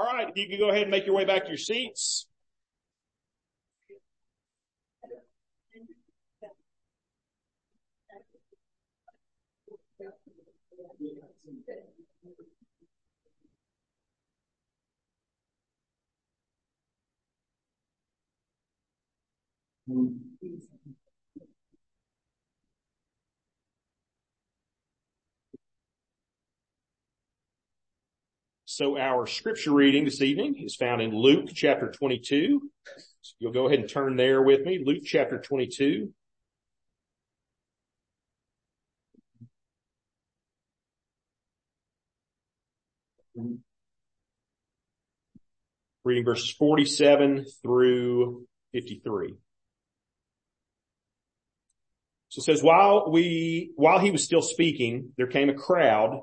All right, you can go ahead and make your way back to your seats. Hmm. So our scripture reading this evening is found in Luke chapter 22. So you'll go ahead and turn there with me. Luke chapter 22. Reading verses 47 through 53. So it says, while we, while he was still speaking, there came a crowd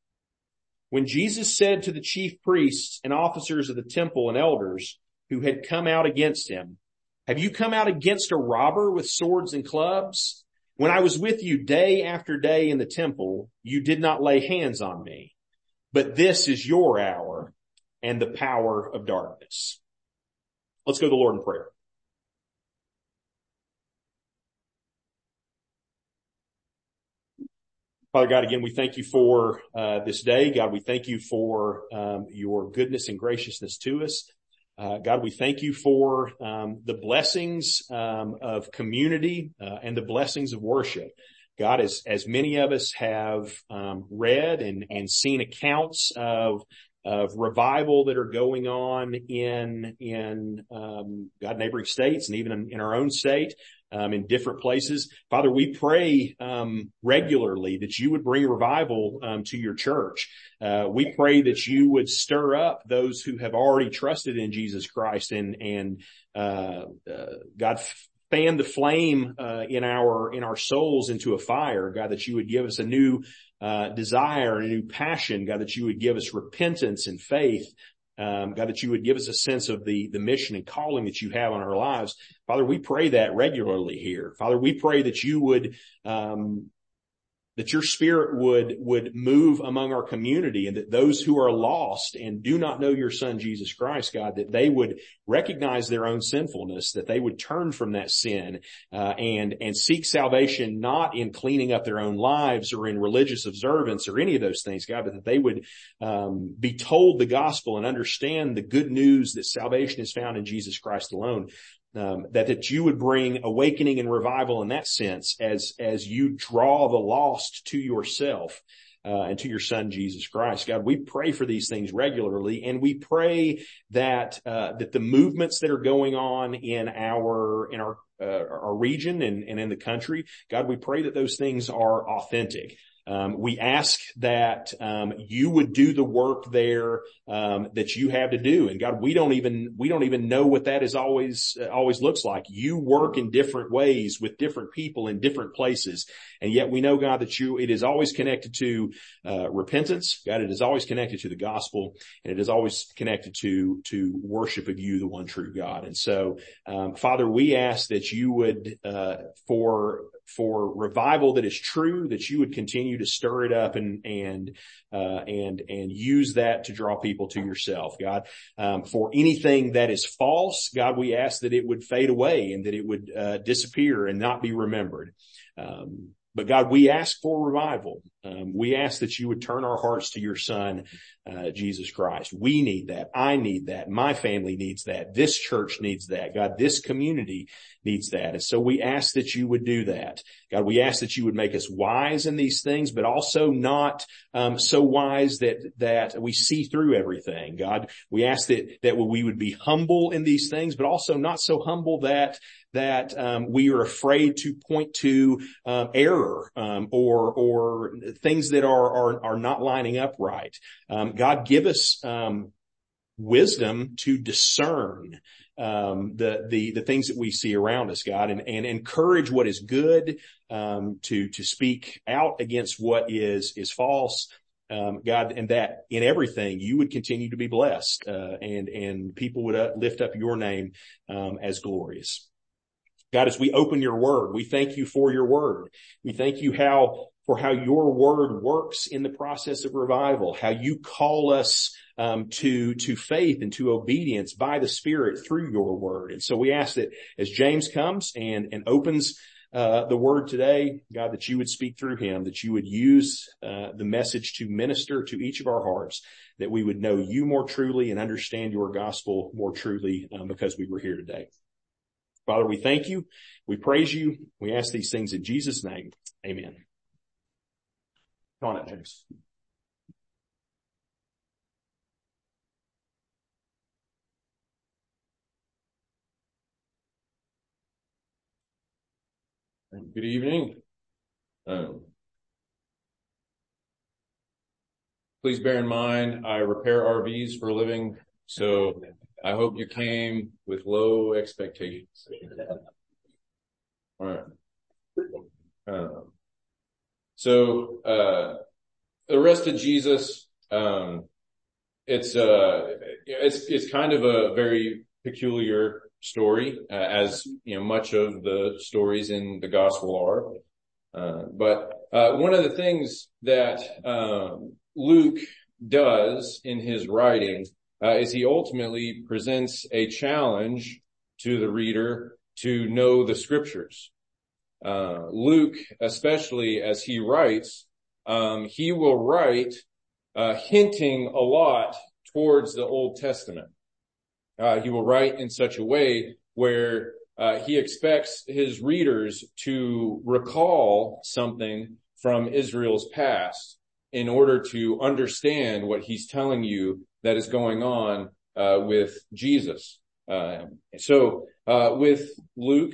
When Jesus said to the chief priests and officers of the temple and elders who had come out against him, have you come out against a robber with swords and clubs? When I was with you day after day in the temple, you did not lay hands on me, but this is your hour and the power of darkness. Let's go to the Lord in prayer. Father God, again, we thank you for uh, this day. God, we thank you for um, your goodness and graciousness to us. Uh, God, we thank you for um, the blessings um, of community uh, and the blessings of worship. God, as as many of us have um, read and and seen accounts of of revival that are going on in in um, God neighboring states and even in, in our own state in different places. Father, we pray um, regularly that you would bring revival um, to your church. Uh, we pray that you would stir up those who have already trusted in Jesus Christ and and uh, uh, God fan the flame uh, in our in our souls into a fire, God, that you would give us a new uh, desire and a new passion, God, that you would give us repentance and faith. Um, God, that you would give us a sense of the, the mission and calling that you have on our lives. Father, we pray that regularly here. Father, we pray that you would, um, that your spirit would, would move among our community and that those who are lost and do not know your son, Jesus Christ, God, that they would recognize their own sinfulness, that they would turn from that sin, uh, and, and seek salvation not in cleaning up their own lives or in religious observance or any of those things, God, but that they would, um, be told the gospel and understand the good news that salvation is found in Jesus Christ alone um, that that you would bring awakening and revival in that sense as as you draw the lost to yourself uh, and to your son Jesus Christ. God, we pray for these things regularly, and we pray that uh, that the movements that are going on in our in our uh, our region and, and in the country, God, we pray that those things are authentic. Um, we ask that um, you would do the work there um, that you have to do, and God, we don't even we don't even know what that is always uh, always looks like. You work in different ways with different people in different places, and yet we know God that you it is always connected to uh, repentance. God, it is always connected to the gospel, and it is always connected to to worship of you, the one true God. And so, um, Father, we ask that you would uh, for for revival that is true, that you would continue to stir it up and, and, uh, and, and use that to draw people to yourself, God. Um, for anything that is false, God, we ask that it would fade away and that it would, uh, disappear and not be remembered. Um, but God, we ask for revival. Um, we ask that you would turn our hearts to your son, uh, Jesus Christ. We need that. I need that. My family needs that. This church needs that. God, this community needs that. And so we ask that you would do that. God, we ask that you would make us wise in these things, but also not, um, so wise that, that we see through everything. God, we ask that, that we would be humble in these things, but also not so humble that, that um, we are afraid to point to um, error um, or or things that are are, are not lining up right. Um, God, give us um, wisdom to discern um, the the the things that we see around us, God, and and encourage what is good, um, to to speak out against what is is false, um, God, and that in everything you would continue to be blessed, uh, and and people would uh, lift up your name um, as glorious. God, as we open your word, we thank you for your word. We thank you how for how your word works in the process of revival, how you call us um, to to faith and to obedience by the Spirit through your word. And so we ask that as James comes and and opens uh, the word today, God, that you would speak through him, that you would use uh, the message to minister to each of our hearts, that we would know you more truly and understand your gospel more truly um, because we were here today. Father, we thank you. We praise you. We ask these things in Jesus' name. Amen. Come on James. Good evening. Um, please bear in mind, I repair RVs for a living, so I hope you came with low expectations. All right. So, uh, the rest of Jesus, um, it's, uh, it's, kind of a very peculiar story, uh, as you know, much of the stories in the gospel are. Uh, but uh, one of the things that um, Luke does in his writing is he ultimately presents a challenge to the reader to know the scriptures. Uh, Luke, especially as he writes, um, he will write uh, hinting a lot towards the Old Testament uh, he will write in such a way where uh, he expects his readers to recall something from Israel's past in order to understand what he's telling you that is going on uh, with Jesus. Uh, so uh, with Luke,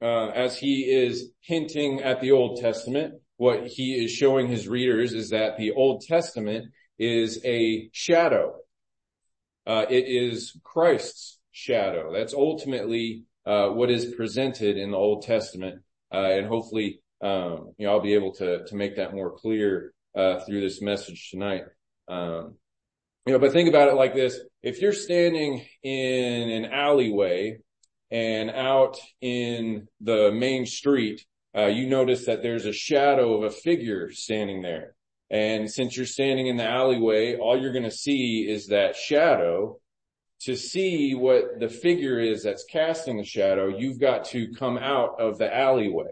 as he is hinting at the Old Testament, what he is showing his readers is that the Old Testament is a shadow uh, it is Christ's shadow. That's ultimately uh, what is presented in the Old Testament, uh, and hopefully, um, you know, I'll be able to to make that more clear uh, through this message tonight. Um, you know, but think about it like this: if you're standing in an alleyway and out in the main street, uh, you notice that there's a shadow of a figure standing there. And since you're standing in the alleyway, all you're going to see is that shadow. To see what the figure is that's casting the shadow, you've got to come out of the alleyway.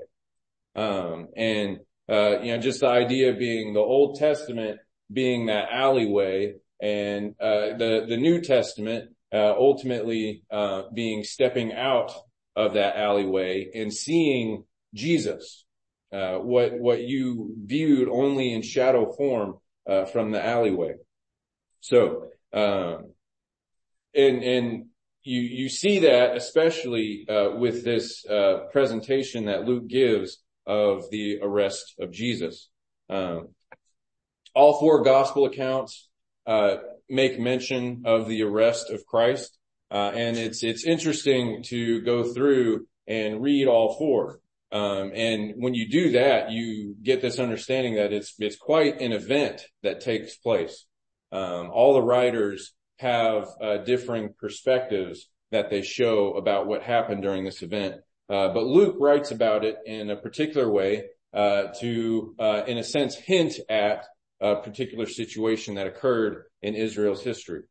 Um, and, uh, you know, just the idea being the Old Testament being that alleyway and, uh, the, the New Testament, ultimately, uh, being stepping out of that alleyway and seeing Jesus. Uh, what what you viewed only in shadow form uh, from the alleyway. So, um, and and you you see that especially uh, with this uh, presentation that Luke gives of the arrest of Jesus. Um, all four gospel accounts uh, make mention of the arrest of Christ, and it's it's interesting to go through and read all four. Um, and when you do that, you get this understanding that it's, it's quite an event that takes place. Um, all the writers have uh, differing perspectives that they show about what happened during this event. Uh, but Luke writes about it in a particular way uh, to, uh, in a sense, hint at particular situation that occurred in Israel's history.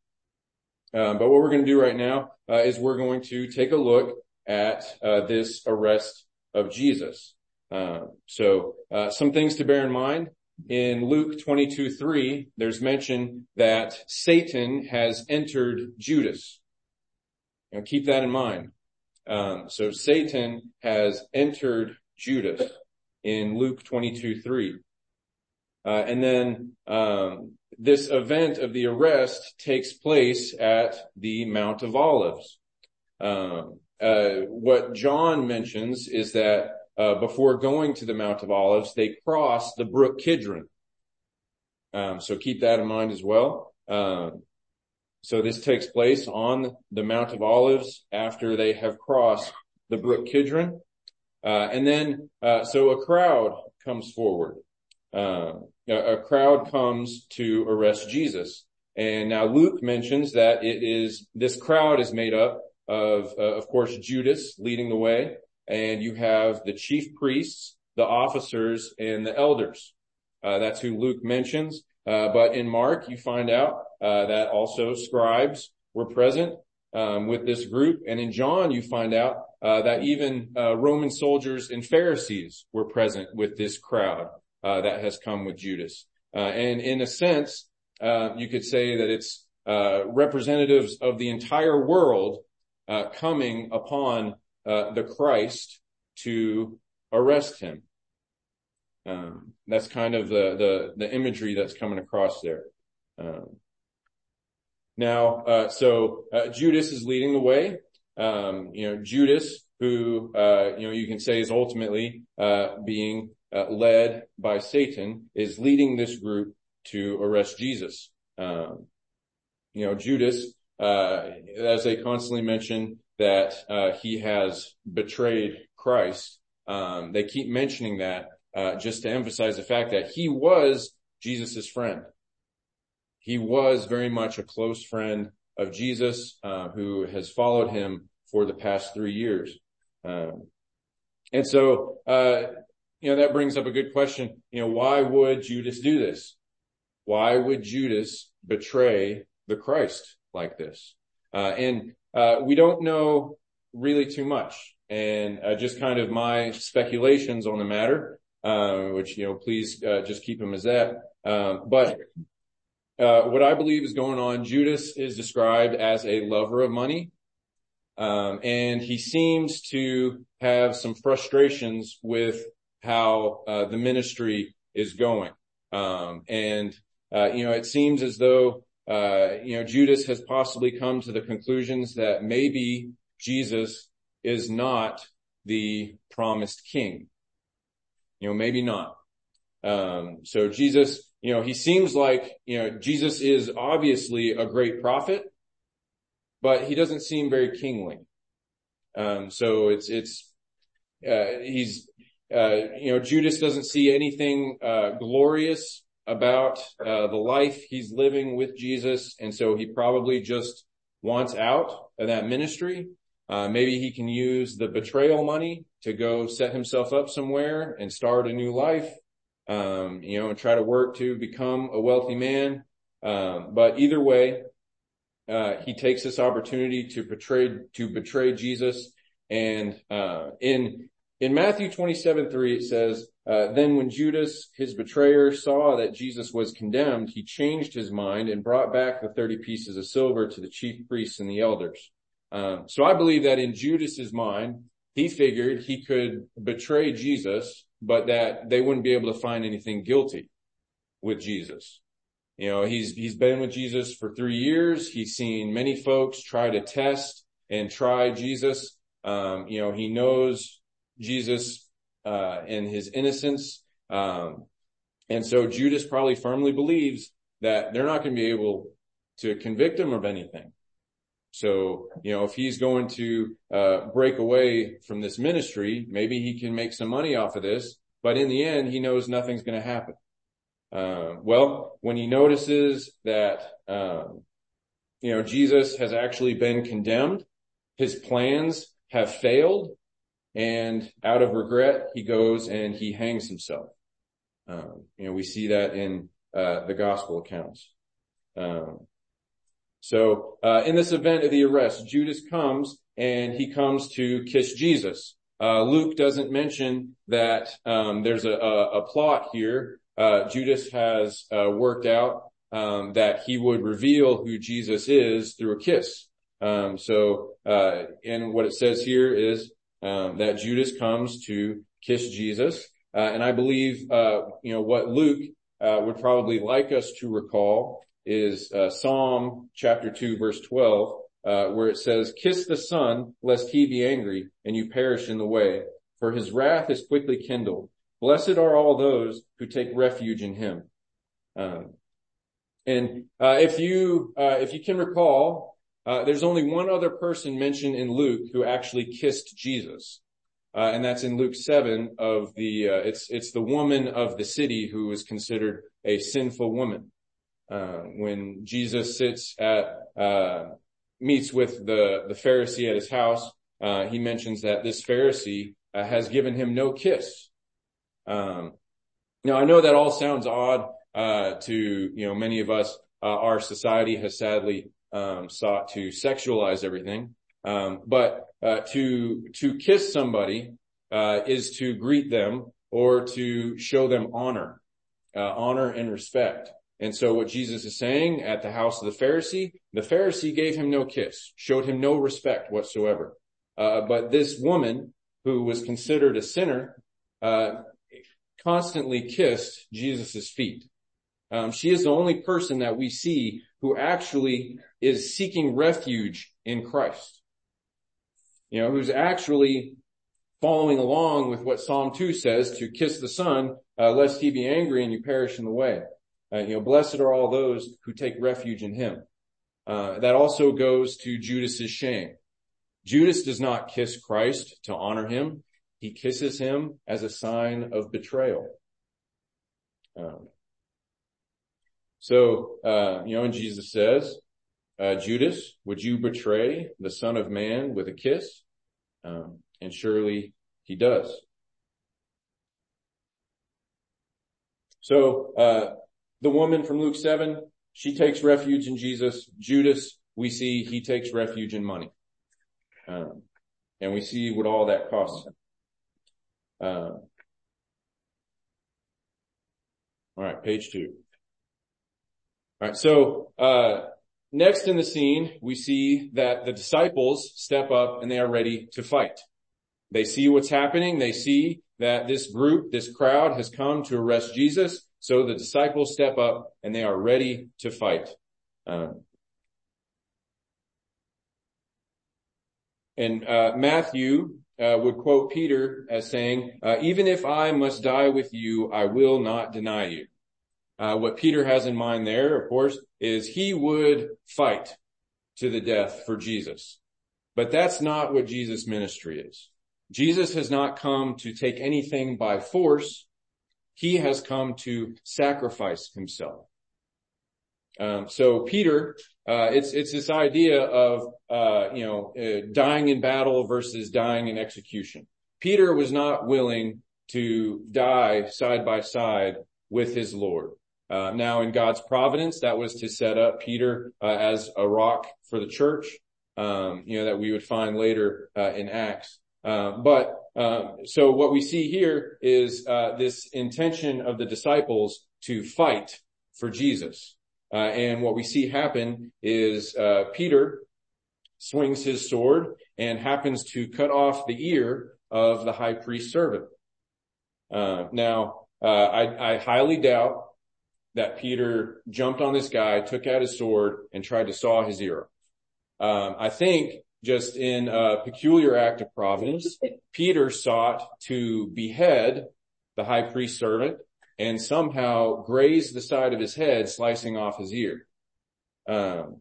Um, but what we're going to do right now uh, is we're going to take a look at uh, this arrest of Jesus. Uh, so uh, some things to bear in mind. In Luke 22, 3, there's mention that Satan has entered Judas. Now keep that in mind. Um, so Satan has entered Judas in Luke 22, 3. Uh, and then um, this event of the arrest takes place at the Mount of Olives. Um, uh, what John mentions is that uh, before going to the Mount of Olives, they cross the brook Kidron. Um, so keep that in mind as well. So this takes place on the Mount of Olives after they have crossed the brook Kidron. Uh, and then, uh, so a crowd comes forward. Uh, a crowd comes to arrest Jesus. And now Luke mentions that it is, this crowd is made up of, uh, of course, Judas leading the way. And you have the chief priests, the officers, and the elders. Uh, that's who Luke mentions. Uh, but in Mark, you find out uh, that also scribes were present um, with this group. And in John, you find out uh, that even uh, Roman soldiers and Pharisees were present with this crowd that has come with Judas. and in a sense, you could say that it's representatives of the entire world coming upon the Christ to arrest him. Um, that's kind of the, the, the imagery that's coming across there. Um, now, uh, so, uh, Judas is leading the way. Um, you know, Judas, who, uh, you know, you can say is ultimately, uh, being, uh, led by Satan, is leading this group to arrest Jesus. Um, you know, Judas, uh, as they constantly mention that, he has betrayed Christ. Um, they keep mentioning that uh, just to emphasize the fact that he was Jesus's friend. He was very much a close friend of Jesus, uh, who has followed him for the past three years. Um, and so, uh, you know, that brings up a good question. You know, why would Judas do this? Why would Judas betray the Christ like this? Uh, and, uh, we don't know really too much and, uh, just kind of my speculations on the matter uh, which, you know, please uh, just keep them as that. Um, but uh, what I believe is going on, Judas is described as a lover of money. Um, and he seems to have some frustrations with how the ministry is going. Um, and, you know, it seems as though, you know, Judas has possibly come to the conclusions that maybe Jesus is not the promised king you know, maybe not. Um, so Jesus, you know, he seems like, you know, Jesus is obviously a great prophet, but he doesn't seem very kingly. Um, so it's, it's, uh, he's, uh, you know, Judas doesn't see anything, uh, glorious about, uh, the life he's living with Jesus. And so he probably just wants out of that ministry. Uh, maybe he can use the betrayal money to go set himself up somewhere and start a new life, um, you know, and try to work to become a wealthy man. Um, but either way, uh, he takes this opportunity to betray, to betray Jesus. And, uh, in, in Matthew 27, 3, it says, uh, then when Judas, his betrayer, saw that Jesus was condemned, he changed his mind and brought back the 30 pieces of silver to the chief priests and the elders. Um, so I believe that in Judas's mind, he figured he could betray Jesus, but that they wouldn't be able to find anything guilty with Jesus. You know, he's, he's been with Jesus for three years. He's seen many folks try to test and try Jesus. Um, you know, he knows Jesus, uh, and his innocence. Um, and so Judas probably firmly believes that they're not going to be able to convict him of anything. So, you know, if he's going to uh, break away from this ministry, maybe he can make some money off of this. But in the end, he knows nothing's going to happen. Uh, well, when he notices that, um, you know, Jesus has actually been condemned, his plans have failed, and out of regret, he goes and he hangs himself. Um, you know, we see that in uh, the gospel accounts. Um, so uh, in this event of the arrest, Judas comes and he comes to kiss Jesus. Uh, Luke doesn't mention that um, there's a, plot here. Uh, Judas has uh, worked out that he would reveal who Jesus is through a kiss. So, uh, and what it says here is that Judas comes to kiss Jesus, uh, and I believe you know what Luke would probably like us to recall is uh, Psalm chapter 2 verse 12, uh, where it says, kiss the son lest he be angry and you perish in the way, for his wrath is quickly kindled. Blessed are all those who take refuge in him. Um, And uh, if you uh, if you can recall, uh, there's only one other person mentioned in Luke who actually kissed Jesus, uh, and that's in Luke seven. Of the uh, it's it's the woman of the city who is considered a sinful woman. Uh, when Jesus sits at meets with the the Pharisee at his house, he mentions that this Pharisee has given him no kiss. Um, now I know that all sounds odd uh, to, you know, many of us, uh, our society has sadly, sought to sexualize everything. Um, but, uh, to, to kiss somebody, uh, is to greet them or to show them honor, uh, honor and respect. And so what Jesus is saying at the house of the Pharisee, the Pharisee gave him no kiss, showed him no respect whatsoever. But this woman who was considered a sinner, constantly kissed Jesus' feet. Um, she is the only person that we see who actually is seeking refuge in Christ. You know, who's actually following along with what Psalm 2 says to kiss the Son, uh, lest he be angry and you perish in the way. Uh, you know, blessed are all those who take refuge in him. Uh, that also goes to Judas's shame. Judas does not kiss Christ to honor him. He kisses him as a sign of betrayal. Um, so, uh, you know, and Jesus says, uh, Judas, would you betray the son of man with a kiss? Um, and surely he does. So, uh, the woman from Luke 7, she takes refuge in Jesus. Judas, we see he takes refuge in money. Um, and we see what all that costs him. Uh, all right, page two. All right. So, uh, next in the scene, we see that the disciples step up and they are ready to fight. They see what's happening. They see that this group, this crowd has come to arrest Jesus. So the disciples step up and they are ready to fight. Um, and uh, Matthew uh, would quote Peter as saying, uh, "Even if I must die with you, I will not deny you." Uh, what Peter has in mind there, of course, is he would fight to the death for Jesus. But that's not what Jesus' ministry is. Jesus has not come to take anything by force. He has come to sacrifice himself. Um, so Peter, uh, it's it's this idea of uh, you know uh, dying in battle versus dying in execution. Peter was not willing to die side by side with his Lord. Uh, now in God's providence, that was to set up Peter uh, as a rock for the church, um, you know, that we would find later uh, in Acts. But um, so what we see here is uh, this intention of the disciples to fight for Jesus. Uh, and what we see happen is Peter swings his sword and happens to cut off the ear of the high priest servant. now, I, I highly doubt that Peter jumped on this guy, took out his sword, and tried to saw his ear. Um, I think just in a peculiar act of providence, Peter sought to behead the high priest servant and somehow graze the side of his head, slicing off his ear. Um,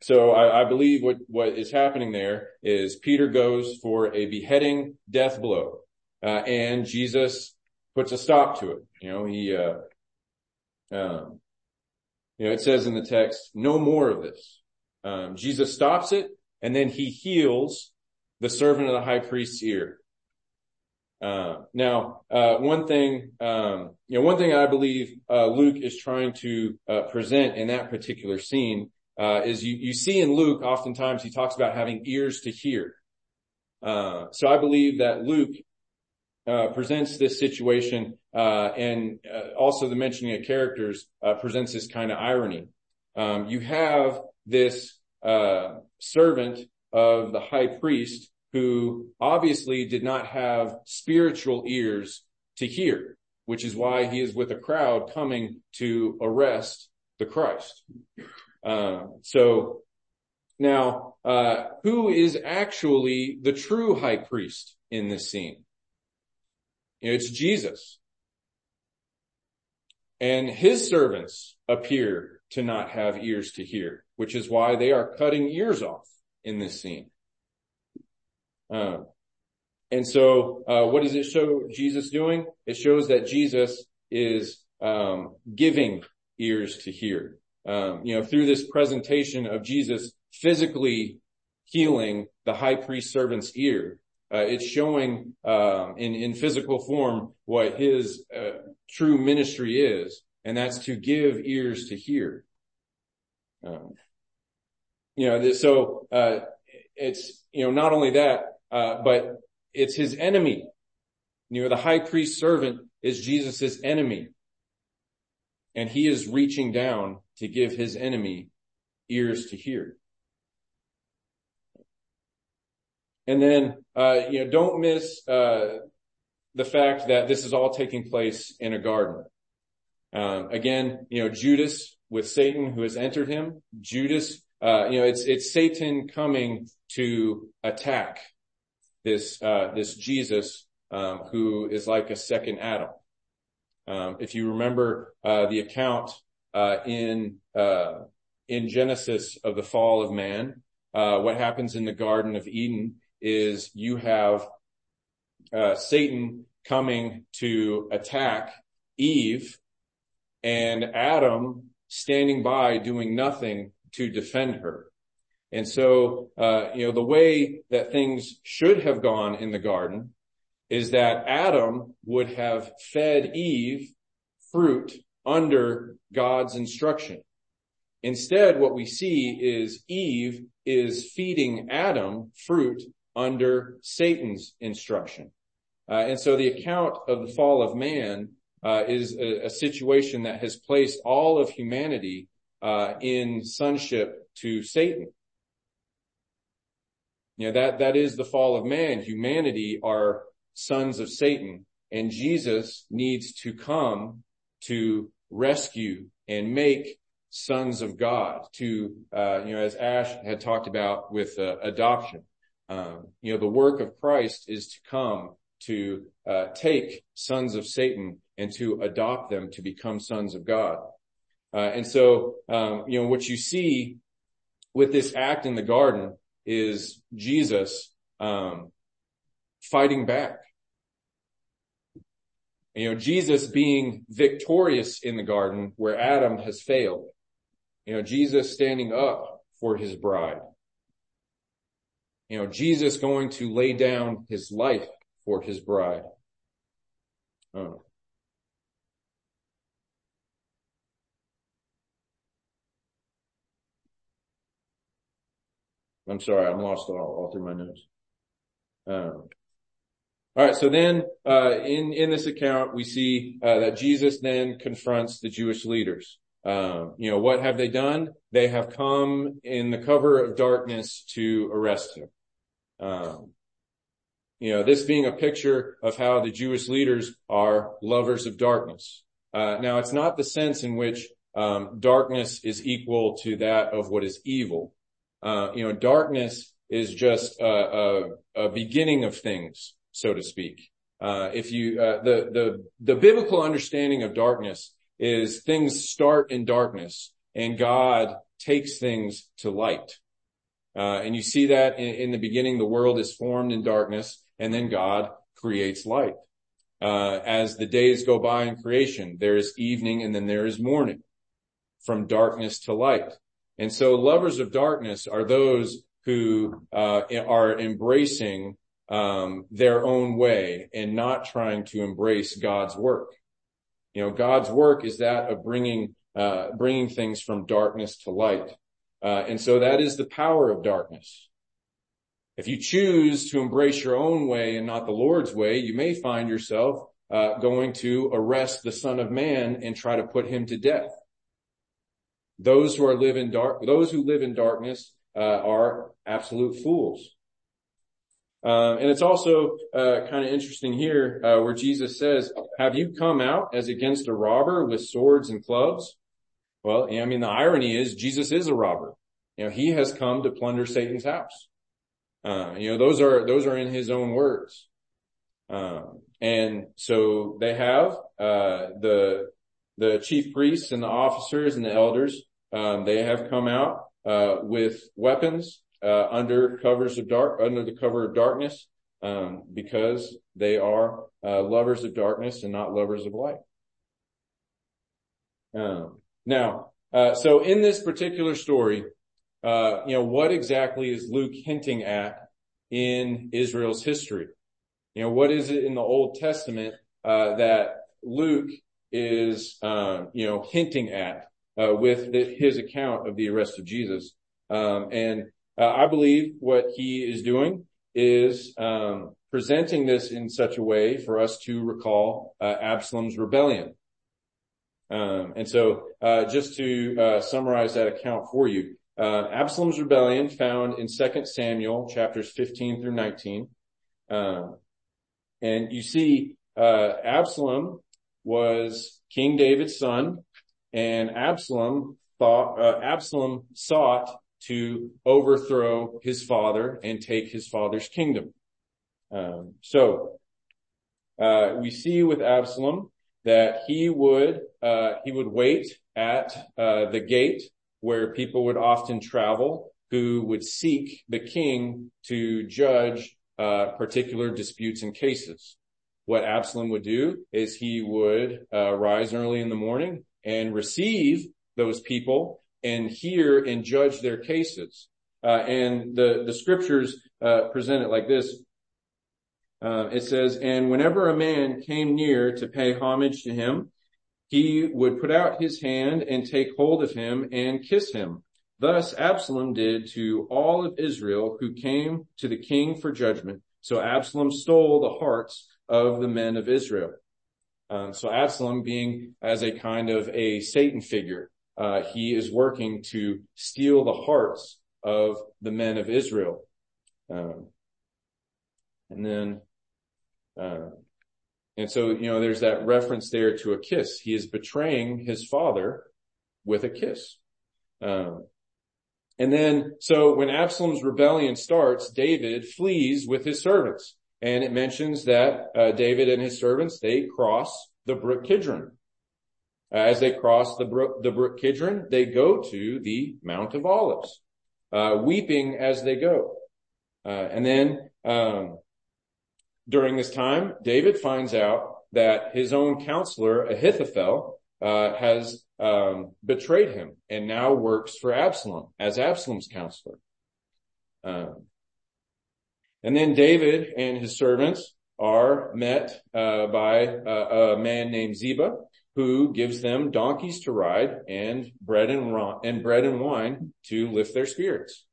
so I, believe what, what is happening there is Peter goes for a beheading death blow, uh, and Jesus puts a stop to it. You know, he, uh, um, you know, it says in the text, no more of this. Um, Jesus stops it and then he heals the servant of the high priest's ear. Uh, now, uh, one thing, um, you know, one thing I believe uh, Luke is trying to uh, present in that particular scene uh, is you, you see in Luke, oftentimes he talks about having ears to hear. Uh, so I believe that Luke presents this situation uh, and uh, also the mentioning of characters uh, presents this kind of irony. Um, you have this servant of the high priest who obviously did not have spiritual ears to hear, which is why he is with a crowd coming to arrest the Christ. So now, who is actually the true high priest in this scene? It's Jesus and his servants appear to not have ears to hear, which is why they are cutting ears off in this scene. Um, and so, uh, what does it show Jesus doing? It shows that Jesus is um, giving ears to hear. Um, you know, through this presentation of Jesus physically healing the high priest servant's ear, it's showing um, in physical form what his uh, true ministry is, and that's to give ears to hear. Um, you know, so uh, it's you know not only that, uh, but it's his enemy. You know, the high priest servant is Jesus' enemy. And he is reaching down to give his enemy ears to hear. And then, uh, you know, don't miss, uh, the fact that this is all taking place in a garden. Um, again, you know, Judas with Satan who has entered him, Judas, uh, you know, it's, it's Satan coming to attack this, uh, this Jesus, um, who is like a second Adam. Um, if you remember, uh, the account, uh, in, uh, in Genesis of the fall of man, uh, what happens in the Garden of Eden is you have, uh, Satan coming to attack Eve and Adam standing by doing nothing to defend her. And so, uh, you know, the way that things should have gone in the garden is that Adam would have fed Eve fruit under God's instruction. Instead, what we see is Eve is feeding Adam fruit under Satan's instruction. Uh, and so the account of the fall of man uh, is a, situation that has placed all of humanity uh, in sonship to Satan. You know, that, that is the fall of man. Humanity are sons of Satan and Jesus needs to come to rescue and make sons of God to, uh, you know, as Ash had talked about with adoption. Um, you know, the work of Christ is to come to uh, take sons of Satan and to adopt them to become sons of God. Uh, and so, um, you know, what you see with this act in the garden is Jesus um, fighting back. You know, Jesus being victorious in the garden where Adam has failed. You know, Jesus standing up for his bride. You know, Jesus going to lay down his life for his bride. Oh. I'm sorry, I'm lost all, all through my notes. Um, all right, so then uh, in in this account, we see uh, that Jesus then confronts the Jewish leaders. Um, you know, what have they done? They have come in the cover of darkness to arrest him. Um, you know, this being a picture of how the Jewish leaders are lovers of darkness. Uh, now, it's not the sense in which um, darkness is equal to that of what is evil. Uh, you know, darkness is just a, beginning of things, so to speak. Uh, if you, the biblical understanding of darkness is things start in darkness and God takes things to light. Uh, and you see that in, the beginning, the world is formed in darkness and then God creates light. Uh, as the days go by in creation, there is evening and then there is morning from darkness to light. And so lovers of darkness are those who uh, are embracing um, their own way and not trying to embrace God's work. You know, God's work is that of bringing uh, bringing things from darkness to light, and so that is the power of darkness. If you choose to embrace your own way and not the Lord's way, you may find yourself uh, going to arrest the Son of Man and try to put him to death. Those who are live in dark, those who live in darkness, uh, are absolute fools. And it's also uh, kind of interesting here uh, where Jesus says, "Have you come out as against a robber with swords and clubs?" Well, I mean, the irony is Jesus is a robber. You know, he has come to plunder Satan's house. Uh, you know, those are those are in his own words. Um, and so they have uh, the the chief priests and the officers and the elders Um, they have come out uh, with weapons uh, under covers of dark, under the cover of darkness, um, because they are uh, lovers of darkness and not lovers of light. Um, now, uh, so in this particular story, uh, you know, what exactly is Luke hinting at in Israel's history? You know, what is it in the Old Testament uh, that Luke is, uh, you know, hinting at uh, with his account of the arrest of Jesus? Um, and I believe what he is doing is um, presenting this in such a way for us to recall Absalom's rebellion. Um, and so, uh, just to uh, summarize that account for you, uh, Absalom's rebellion found in 2 Samuel chapters 15 through 19. Um, and you see, uh, Absalom was King David's son, and Absalom thought uh, Absalom sought to overthrow his father and take his father's kingdom. Um, so uh, we see with Absalom that he would uh, he would wait at uh, the gate where people would often travel who would seek the king to judge uh, particular disputes and cases. What Absalom would do is he would uh, rise early in the morning and receive those people and hear and judge their cases. Uh, and the the scriptures uh, present it like this. Uh, it says, and whenever a man came near to pay homage to him, he would put out his hand and take hold of him and kiss him. Thus Absalom did to all of Israel who came to the king for judgment. So Absalom stole the hearts of the men of Israel. Um, so Absalom being as a kind of a Satan figure, uh, he is working to steal the hearts of the men of Israel. Um, and then and so, you know, there's that reference there to a kiss. He is betraying his father with a kiss. Um, and then, so when Absalom's rebellion starts, David flees with his servants. And it mentions that uh, David and his servants, they cross the brook Kidron. Uh, as they cross the brook, the brook Kidron, they go to the Mount of Olives, uh, weeping as they go. Uh, and then, um, during this time, David finds out that his own counselor, Ahithophel, uh, has um, betrayed him and now works for Absalom as Absalom's counselor. Um, and then David and his servants are met uh, by a, a, man named Ziba, who gives them donkeys to ride and bread and, and bread and wine to lift their spirits.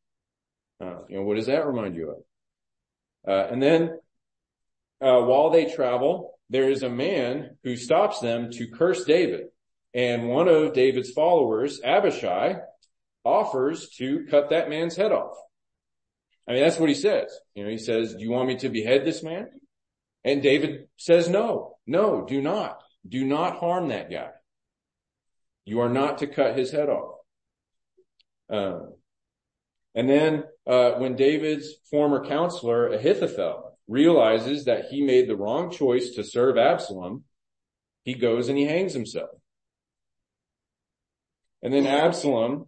Uh, you know, what does that remind you of? Uh, and then uh, while they travel, there is a man who stops them to curse David. And one of David's followers, Abishai, offers to cut that man's head off. I mean, that's what he says. You know, he says, do you want me to behead this man? And David says, no, no, do not. Do not harm that guy. You are not to cut his head off. Um, and then, uh, when David's former counselor, Ahithophel, realizes that he made the wrong choice to serve Absalom, he goes and he hangs himself. And then Absalom,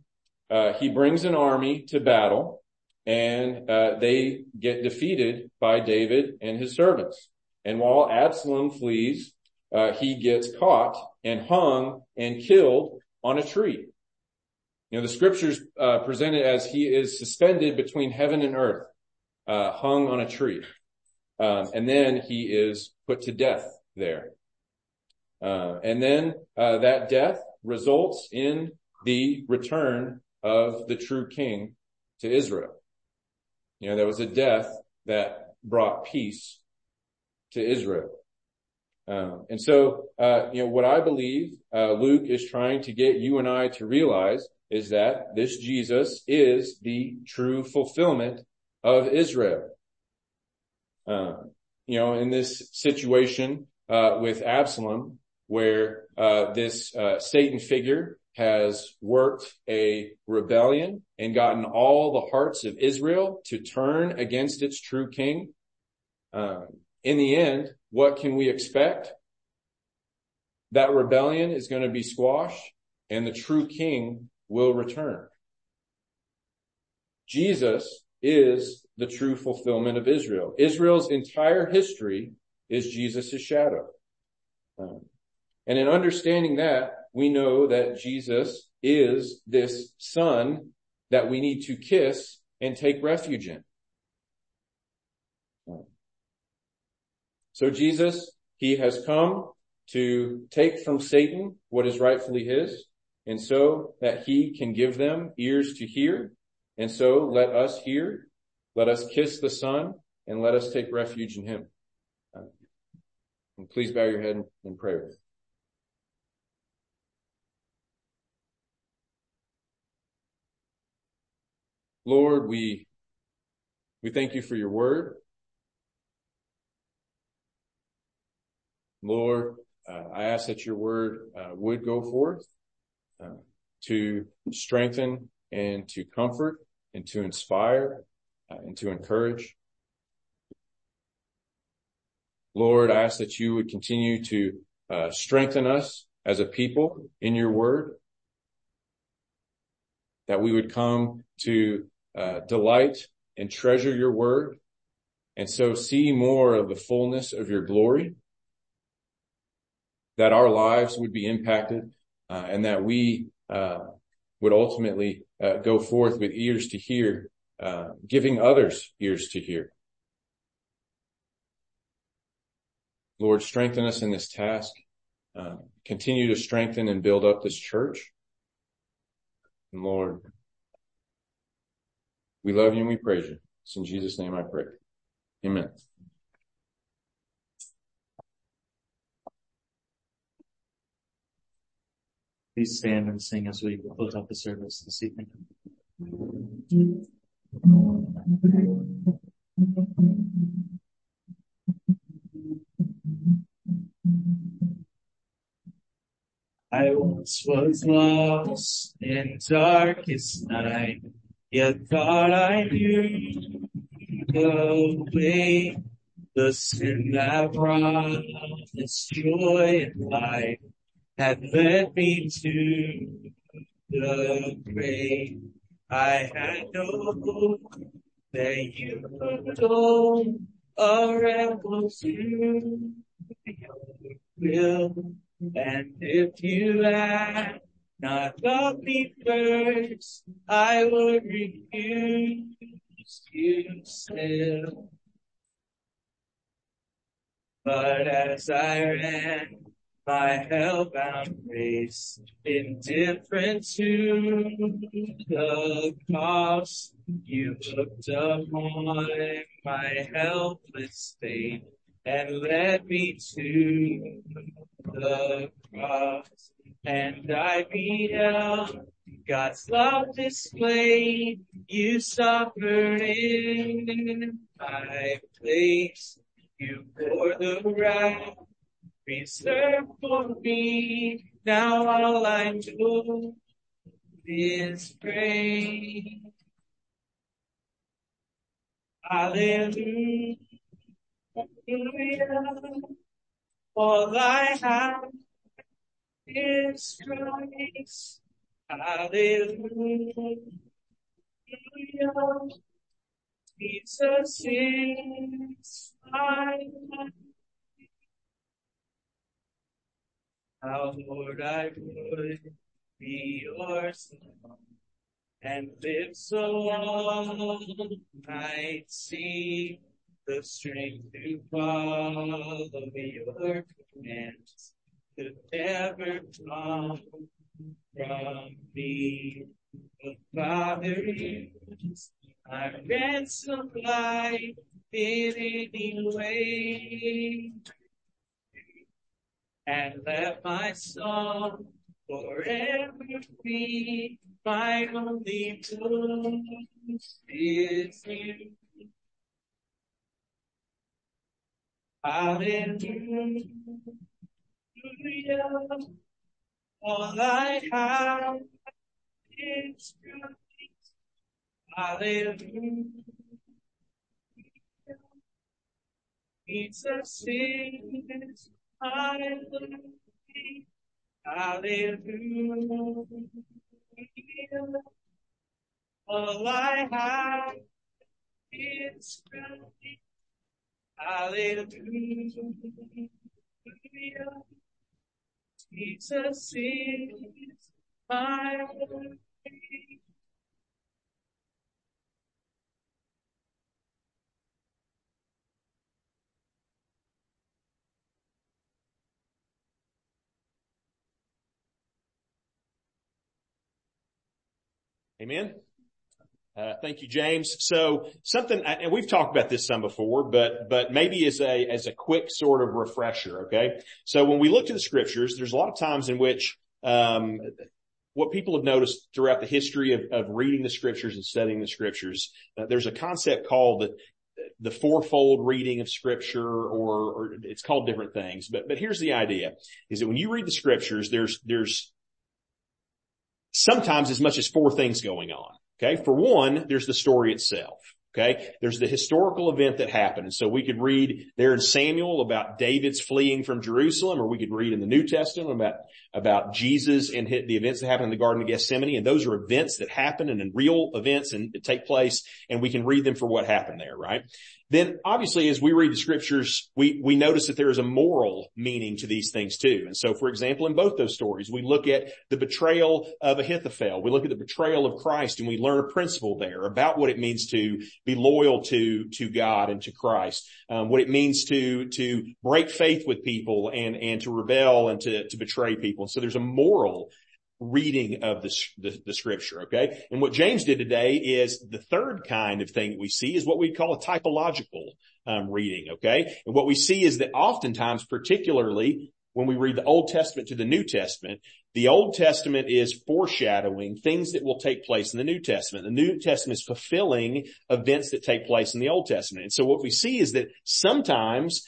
uh, he brings an army to battle and uh, they get defeated by David and his servants. And while Absalom flees, uh, he gets caught and hung and killed on a tree. You know, the scriptures uh, present it as he is suspended between heaven and earth, uh, hung on a tree. Um, and then he is put to death there. Uh, and then uh, that death results in the return of the true king to Israel. You know, there was a death that brought peace to Israel. Um, and so, uh, you know, what I believe uh, Luke is trying to get you and I to realize is that this Jesus is the true fulfillment of Israel. Um, you know, in this situation uh, with Absalom, where uh, this uh, Satan figure has worked a rebellion and gotten all the hearts of Israel to turn against its true king. Um, in the end, what can we expect? That rebellion is going to be squashed and the true king will return. Jesus is the true fulfillment of Israel. Israel's entire history is Jesus' shadow. Um, and in understanding that, we know that Jesus is this son that we need to kiss and take refuge in. So Jesus, he has come to take from Satan what is rightfully his, and so that he can give them ears to hear. And so let us hear, let us kiss the son, and let us take refuge in him. And please bow your head in prayer. Lord, we, we thank you for your word. Lord, uh, I ask that your word uh, would go forth uh, to strengthen and to comfort and to inspire uh, and to encourage. Lord, I ask that you would continue to uh, strengthen us as a people in your word, that we would come to uh, delight and treasure your word and so see more of the fullness of your glory that our lives would be impacted uh, and that we uh, would ultimately uh, go forth with ears to hear, uh, giving others ears to hear. Lord, strengthen us in this task. Uh, continue to strengthen and build up this church. And Lord, we love you and we praise you. It's in Jesus' name I pray. Amen. Please stand and sing as we close out the service this evening. I once was lost in darkest night, yet thought I knew the way, the sin that brought this joy and life had led me to the grave. I had no hope that you would go a rebel to your will. And if you had not loved me first, I would refuse you still. But as I ran my hellbound race, indifferent to the cost, you looked upon my helpless state and led me to the cross. And I beheld God's love displayed. You suffered in my place. You bore the wrath reserved for me. Now all I do is pray. Hallelujah. All I have is Christ. Hallelujah. Jesus is my life. How, Lord, I would be yours and live so long might see the strength to follow your commands could never come from me. The Father my ransom life in any way. And let my song forever be my only boast is you. Hallelujah. All I have is grace. Hallelujah. Jesus is my Hallelujah. All I have is gravity. Hallelujah. Jesus is my Amen. Uh, thank you, James. So something, and we've talked about this some before, but, but maybe as a, as a quick sort of refresher. Okay. So when we look to the scriptures, there's a lot of times in which, um, what people have noticed throughout the history of, of reading the scriptures and studying the scriptures, uh, there's a concept called the, the fourfold reading of scripture or, or it's called different things. But, but here's the idea is that when you read the scriptures, there's, there's sometimes as much as four things going on. Okay. For one, there's the story itself. Okay. There's the historical event that happened. And so we could read there in Samuel about David's fleeing from Jerusalem, or we could read in the New Testament about, about Jesus and hit the events that happened in the Garden of Gethsemane. And those are events that happen and in real events and take place. And we can read them for what happened there, right? Then obviously as we read the scriptures, we, we notice that there is a moral meaning to these things too. And so for example, in both those stories, we look at the betrayal of Ahithophel. We look at the betrayal of Christ and we learn a principle there about what it means to be loyal to, to God and to Christ. Um, what it means to, to break faith with people and, and to rebel and to, to betray people. And so there's a moral reading of the, scripture. Okay. And what James did today is the third kind of thing that we see is what we call a typological um, reading. Okay. And what we see is that oftentimes, particularly when we read the Old Testament to the New Testament, the Old Testament is foreshadowing things that will take place in the New Testament. The New Testament is fulfilling events that take place in the Old Testament. And so what we see is that sometimes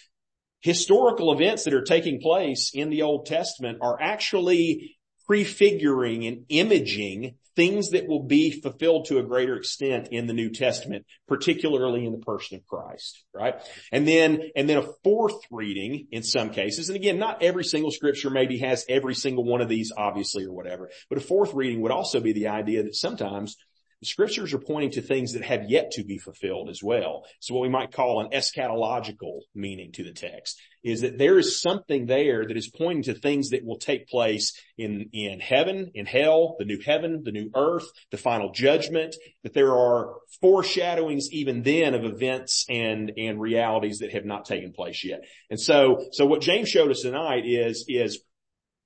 historical events that are taking place in the Old Testament are actually prefiguring and imaging things that will be fulfilled to a greater extent in the New Testament, particularly in the person of Christ, right? And then, and then a fourth reading in some cases, and again, not every single scripture maybe has every single one of these obviously or whatever, but a fourth reading would also be the idea that sometimes the scriptures are pointing to things that have yet to be fulfilled as well. So what we might call an eschatological meaning to the text is that there is something there that is pointing to things that will take place in, in heaven, in hell, the new heaven, the new earth, the final judgment, that there are foreshadowings even then of events and, and realities that have not taken place yet. And so, so what James showed us tonight is, is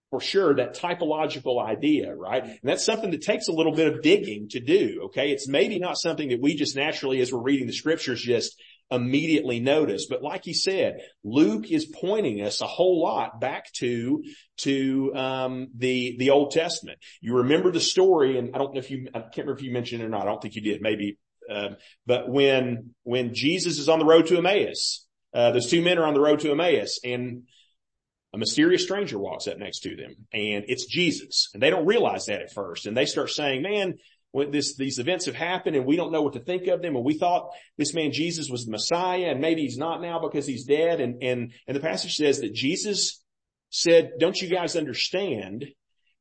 for sure that typological idea, right? And that's something that takes a little bit of digging to do. Okay. It's maybe not something that we just naturally, as we're reading the scriptures, just immediately notice. But like he said, Luke is pointing us a whole lot back to, to, um, the, the Old Testament. You remember the story, and I don't know if you, I can't remember if you mentioned it or not. I don't think you did. Maybe, um, but when, when Jesus is on the road to Emmaus, uh, those two men are on the road to Emmaus and a mysterious stranger walks up next to them and it's Jesus and they don't realize that at first. And they start saying, man, when this, these events have happened and we don't know what to think of them. And we thought this man Jesus was the Messiah and maybe he's not now because he's dead. And, and, and the passage says that Jesus said, don't you guys understand?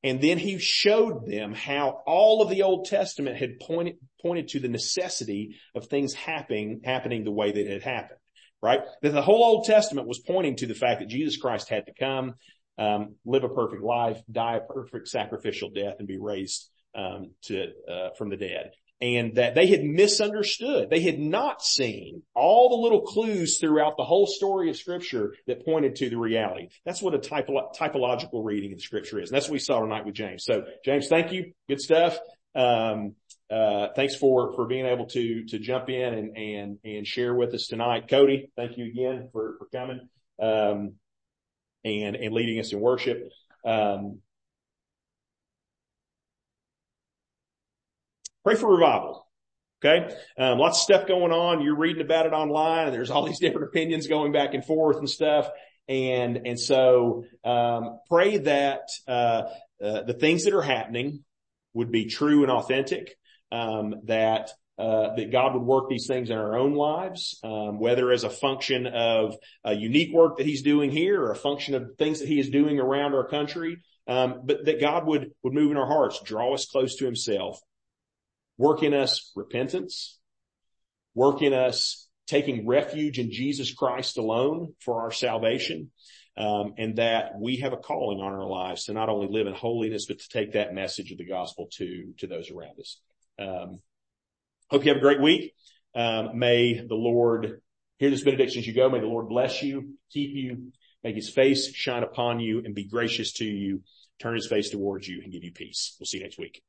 And then he showed them how all of the Old Testament had pointed, pointed to the necessity of things happening, happening the way that it happened right? That the whole Old Testament was pointing to the fact that Jesus Christ had to come, um, live a perfect life, die a perfect sacrificial death, and be raised um, to uh, from the dead. And that they had misunderstood. They had not seen all the little clues throughout the whole story of scripture that pointed to the reality. That's what a typo- typological reading of the scripture is. And that's what we saw tonight with James. So James, thank you. Good stuff. Um, thanks for, for being able to, to jump in and, and, and share with us tonight. Cody, thank you again for, for coming, um, and, and leading us in worship. Um, pray for revival. Okay. Um, lots of stuff going on. You're reading about it online and there's all these different opinions going back and forth and stuff. And, and so, um, pray that, uh, uh, the things that are happening would be true and authentic that uh, that God would work these things in our own lives, um, whether as a function of a unique work that He's doing here, or a function of things that He is doing around our country, Um, but that God would, would move in our hearts, draw us close to himself, work in us repentance, work in us taking refuge in Jesus Christ alone for our salvation. Um, and that we have a calling on our lives to not only live in holiness, but to take that message of the gospel to, to those around us. Um, hope you have a great week. Um, may the Lord hear this benediction as you go. May the Lord bless you, keep you, make his face shine upon you and be gracious to you, turn his face towards you and give you peace. We'll see you next week.